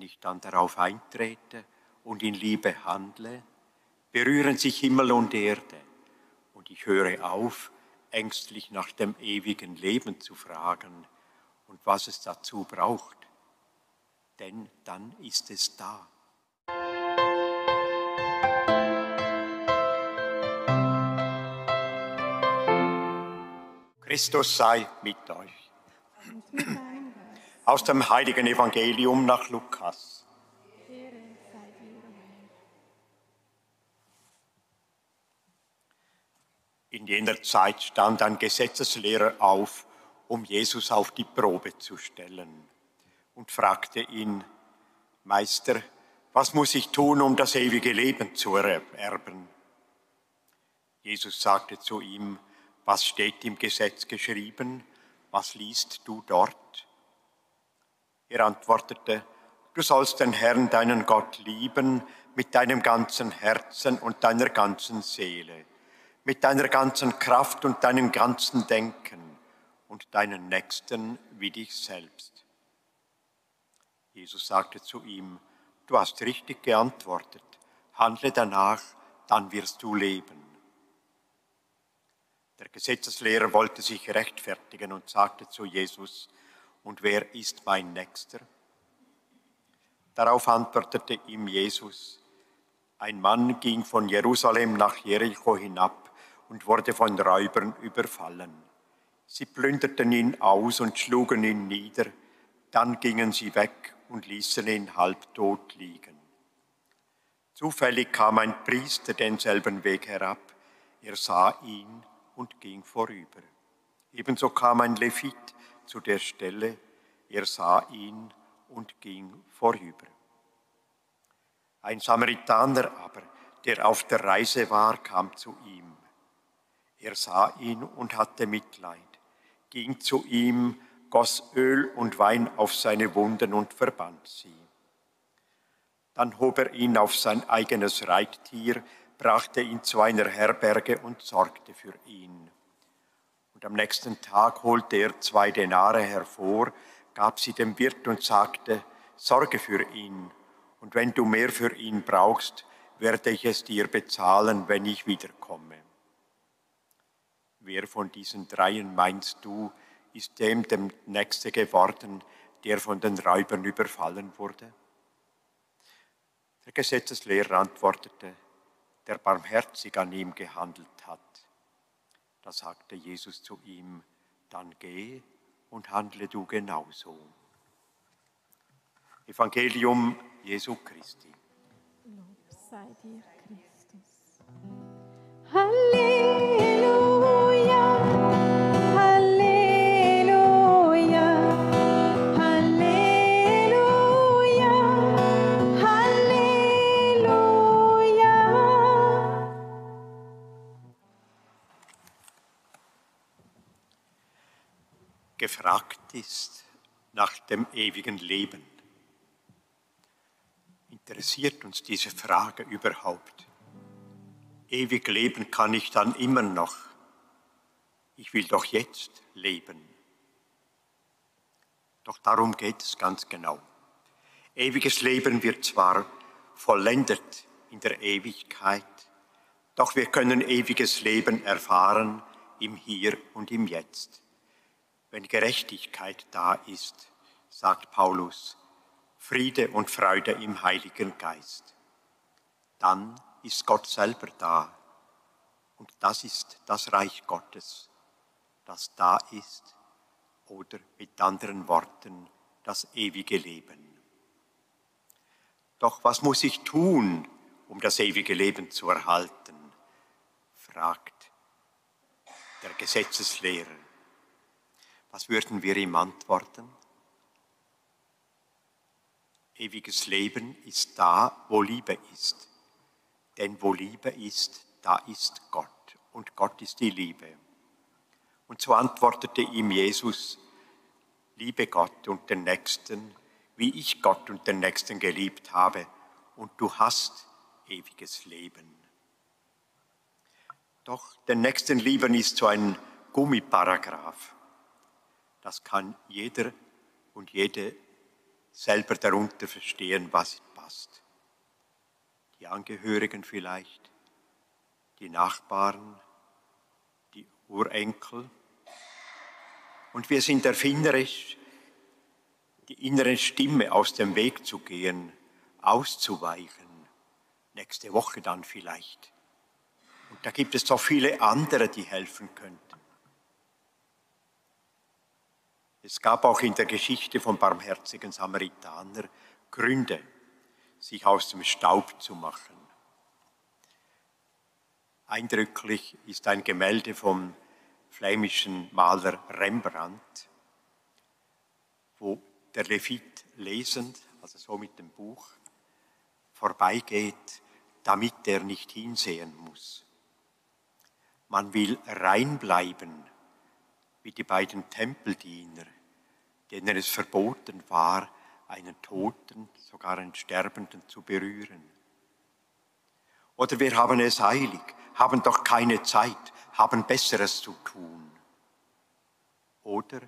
Wenn ich dann darauf eintrete und in Liebe handle, berühren sich Himmel und Erde und ich höre auf, ängstlich nach dem ewigen Leben zu fragen und was es dazu braucht, denn dann ist es da. Christus sei mit euch. Aus dem heiligen Evangelium nach Lukas. In jener Zeit stand ein Gesetzeslehrer auf, um Jesus auf die Probe zu stellen und fragte ihn, Meister, was muss ich tun, um das ewige Leben zu erben? Jesus sagte zu ihm, was steht im Gesetz geschrieben? Was liest du dort? Er antwortete, du sollst den Herrn, deinen Gott, lieben mit deinem ganzen Herzen und deiner ganzen Seele, mit deiner ganzen Kraft und deinem ganzen Denken und deinen Nächsten wie dich selbst. Jesus sagte zu ihm, du hast richtig geantwortet, handle danach, dann wirst du leben. Der Gesetzeslehrer wollte sich rechtfertigen und sagte zu Jesus, und wer ist mein Nächster? Darauf antwortete ihm Jesus, ein Mann ging von Jerusalem nach Jericho hinab und wurde von Räubern überfallen. Sie plünderten ihn aus und schlugen ihn nieder, dann gingen sie weg und ließen ihn halbtot liegen. Zufällig kam ein Priester denselben Weg herab, er sah ihn und ging vorüber. Ebenso kam ein Levit zu der Stelle, er sah ihn und ging vorüber. Ein Samaritaner aber, der auf der Reise war, kam zu ihm. Er sah ihn und hatte Mitleid, ging zu ihm, goss Öl und Wein auf seine Wunden und verband sie. Dann hob er ihn auf sein eigenes Reittier, brachte ihn zu einer Herberge und sorgte für ihn. Und am nächsten Tag holte er zwei Denare hervor, gab sie dem Wirt und sagte, sorge für ihn, und wenn du mehr für ihn brauchst, werde ich es dir bezahlen, wenn ich wiederkomme. Wer von diesen dreien meinst du, ist dem dem Nächste geworden, der von den Räubern überfallen wurde? Der Gesetzeslehrer antwortete, der barmherzig an ihm gehandelt hat. Da sagte Jesus zu ihm, dann geh und handle du genauso. Evangelium Jesu Christi. Lob sei dir, Christus. Halleluja. Gefragt ist nach dem ewigen Leben. Interessiert uns diese Frage überhaupt? Ewig leben kann ich dann immer noch. Ich will doch jetzt leben. Doch darum geht es ganz genau. Ewiges Leben wird zwar vollendet in der Ewigkeit, doch wir können ewiges Leben erfahren im Hier und im Jetzt. Wenn Gerechtigkeit da ist, sagt Paulus, Friede und Freude im Heiligen Geist, dann ist Gott selber da. Und das ist das Reich Gottes, das da ist, oder mit anderen Worten, das ewige Leben. Doch was muss ich tun, um das ewige Leben zu erhalten? fragt der Gesetzeslehrer. Was würden wir ihm antworten? Ewiges Leben ist da, wo Liebe ist. Denn wo Liebe ist, da ist Gott. Und Gott ist die Liebe. Und so antwortete ihm Jesus, liebe Gott und den Nächsten, wie ich Gott und den Nächsten geliebt habe, und du hast ewiges Leben. Doch den Nächsten lieben ist so ein Gummiparagraph. Das kann jeder und jede selber darunter verstehen, was passt. Die Angehörigen vielleicht, die Nachbarn, die Urenkel. Und wir sind erfinderisch, die innere Stimme aus dem Weg zu gehen, auszuweichen. Nächste Woche dann vielleicht. Und da gibt es so viele andere, die helfen könnten. Es gab auch in der Geschichte vom barmherzigen Samaritaner Gründe, sich aus dem Staub zu machen. Eindrücklich ist ein Gemälde vom flämischen Maler Rembrandt, wo der Levit lesend, also so mit dem Buch, vorbeigeht, damit er nicht hinsehen muss. Man will rein bleiben wie die beiden Tempeldiener, denen es verboten war, einen Toten, sogar einen Sterbenden zu berühren. Oder wir haben es eilig, haben doch keine Zeit, haben Besseres zu tun. Oder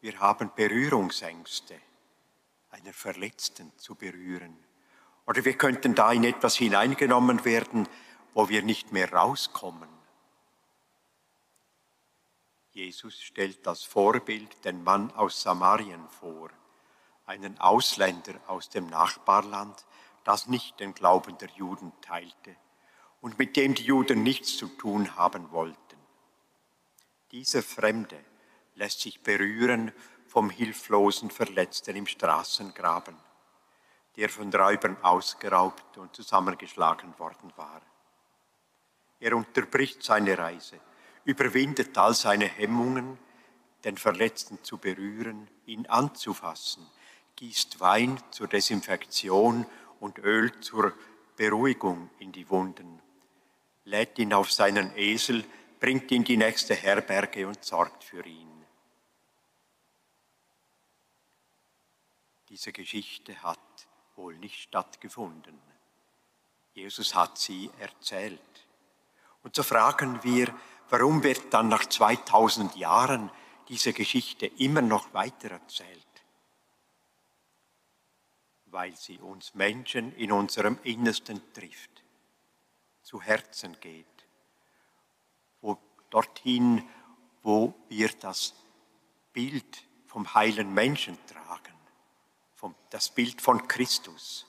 wir haben Berührungsängste, einer Verletzten zu berühren. Oder wir könnten da in etwas hineingenommen werden, wo wir nicht mehr rauskommen. Jesus stellt als Vorbild den Mann aus Samarien vor, einen Ausländer aus dem Nachbarland, das nicht den Glauben der Juden teilte und mit dem die Juden nichts zu tun haben wollten. Dieser Fremde lässt sich berühren vom hilflosen Verletzten im Straßengraben, der von Räubern ausgeraubt und zusammengeschlagen worden war. Er unterbricht seine Reise überwindet all seine Hemmungen, den Verletzten zu berühren, ihn anzufassen, gießt Wein zur Desinfektion und Öl zur Beruhigung in die Wunden, lädt ihn auf seinen Esel, bringt ihn die nächste Herberge und sorgt für ihn. Diese Geschichte hat wohl nicht stattgefunden. Jesus hat sie erzählt. Und so fragen wir, Warum wird dann nach 2000 Jahren diese Geschichte immer noch weitererzählt? Weil sie uns Menschen in unserem Innersten trifft, zu Herzen geht, wo dorthin, wo wir das Bild vom heilen Menschen tragen, vom, das Bild von Christus.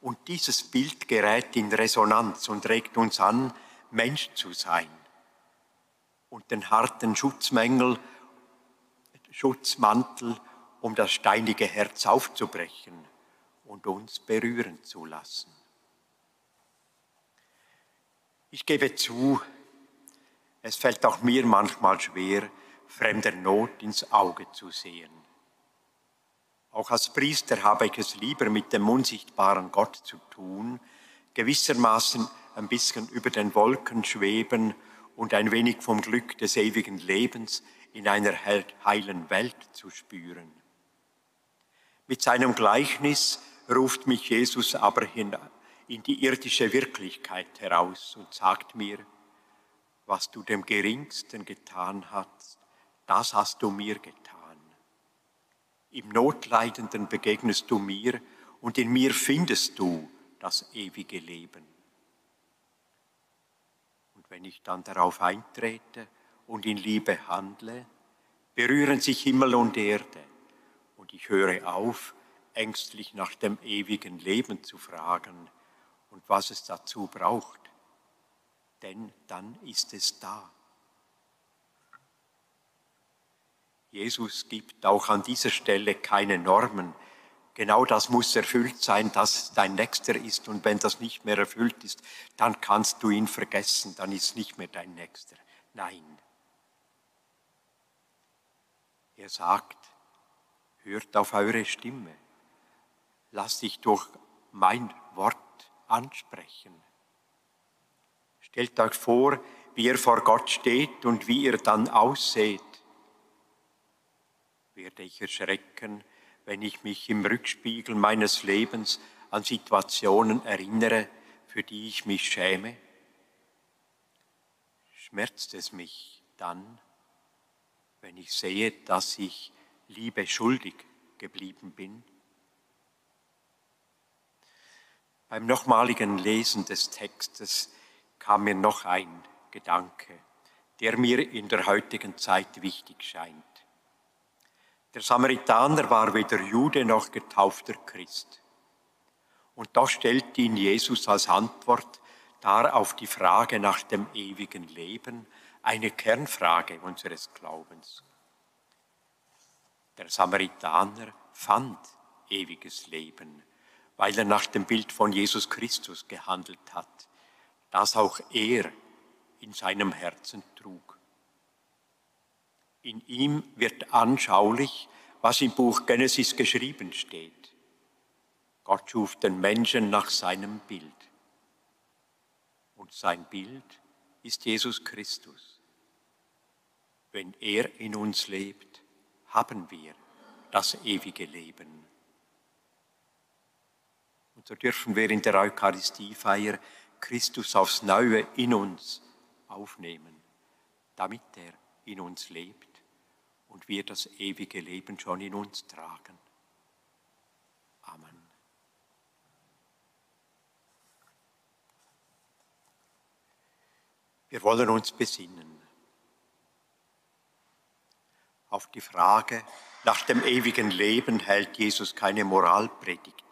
Und dieses Bild gerät in Resonanz und regt uns an, Mensch zu sein und den harten Schutzmängel, Schutzmantel, um das steinige Herz aufzubrechen und uns berühren zu lassen. Ich gebe zu, es fällt auch mir manchmal schwer, fremder Not ins Auge zu sehen. Auch als Priester habe ich es lieber mit dem unsichtbaren Gott zu tun, gewissermaßen ein bisschen über den Wolken schweben und ein wenig vom Glück des ewigen Lebens in einer heilen Welt zu spüren. Mit seinem Gleichnis ruft mich Jesus aber hin in die irdische Wirklichkeit heraus und sagt mir, was du dem Geringsten getan hast, das hast du mir getan. Im Notleidenden begegnest du mir und in mir findest du das ewige Leben wenn ich dann darauf eintrete und in Liebe handle, berühren sich Himmel und Erde und ich höre auf, ängstlich nach dem ewigen Leben zu fragen und was es dazu braucht, denn dann ist es da. Jesus gibt auch an dieser Stelle keine Normen, Genau das muss erfüllt sein, dass dein Nächster ist. Und wenn das nicht mehr erfüllt ist, dann kannst du ihn vergessen, dann ist nicht mehr dein Nächster. Nein. Er sagt, hört auf eure Stimme. Lass dich durch mein Wort ansprechen. Stellt euch vor, wie ihr vor Gott steht und wie ihr dann ausseht. Werde ich erschrecken, wenn ich mich im Rückspiegel meines Lebens an Situationen erinnere, für die ich mich schäme? Schmerzt es mich dann, wenn ich sehe, dass ich Liebe schuldig geblieben bin? Beim nochmaligen Lesen des Textes kam mir noch ein Gedanke, der mir in der heutigen Zeit wichtig scheint. Der Samaritaner war weder Jude noch getaufter Christ. Und da stellt ihn Jesus als Antwort dar auf die Frage nach dem ewigen Leben, eine Kernfrage unseres Glaubens. Der Samaritaner fand ewiges Leben, weil er nach dem Bild von Jesus Christus gehandelt hat, das auch er in seinem Herzen trug. In ihm wird anschaulich, was im Buch Genesis geschrieben steht. Gott schuf den Menschen nach seinem Bild. Und sein Bild ist Jesus Christus. Wenn er in uns lebt, haben wir das ewige Leben. Und so dürfen wir in der Eucharistiefeier Christus aufs Neue in uns aufnehmen, damit er in uns lebt und wir das ewige Leben schon in uns tragen. Amen. Wir wollen uns besinnen auf die Frage nach dem ewigen Leben hält Jesus keine Moralpredigt.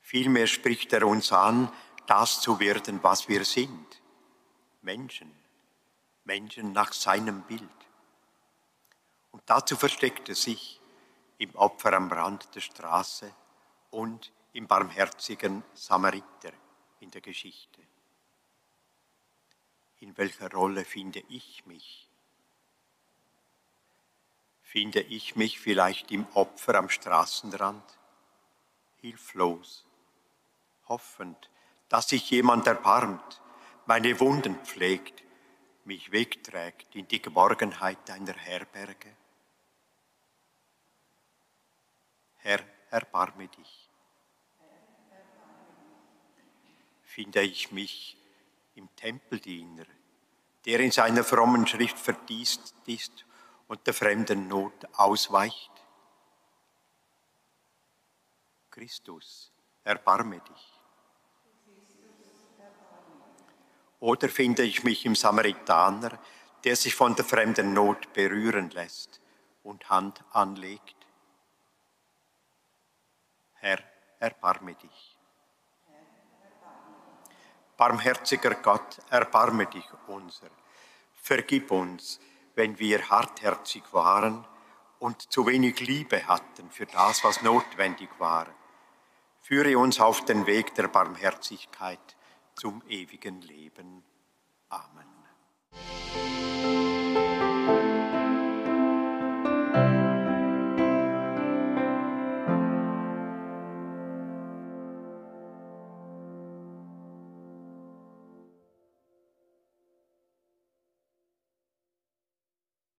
Vielmehr spricht er uns an, das zu werden, was wir sind. Menschen. Menschen nach seinem Bild. Und dazu versteckt er sich im Opfer am Rand der Straße und im barmherzigen Samariter in der Geschichte. In welcher Rolle finde ich mich? Finde ich mich vielleicht im Opfer am Straßenrand, hilflos, hoffend, dass sich jemand erbarmt, meine Wunden pflegt, mich wegträgt in die Geborgenheit deiner Herberge? Herr, erbarme dich. Finde ich mich im Tempeldiener, der in seiner frommen Schrift verdießt ist und der fremden Not ausweicht? Christus, erbarme dich. Oder finde ich mich im Samaritaner, der sich von der fremden Not berühren lässt und Hand anlegt? Herr, erbarme dich. Barmherziger Gott, erbarme dich unser. Vergib uns, wenn wir hartherzig waren und zu wenig Liebe hatten für das, was notwendig war. Führe uns auf den Weg der Barmherzigkeit zum ewigen Leben. Amen.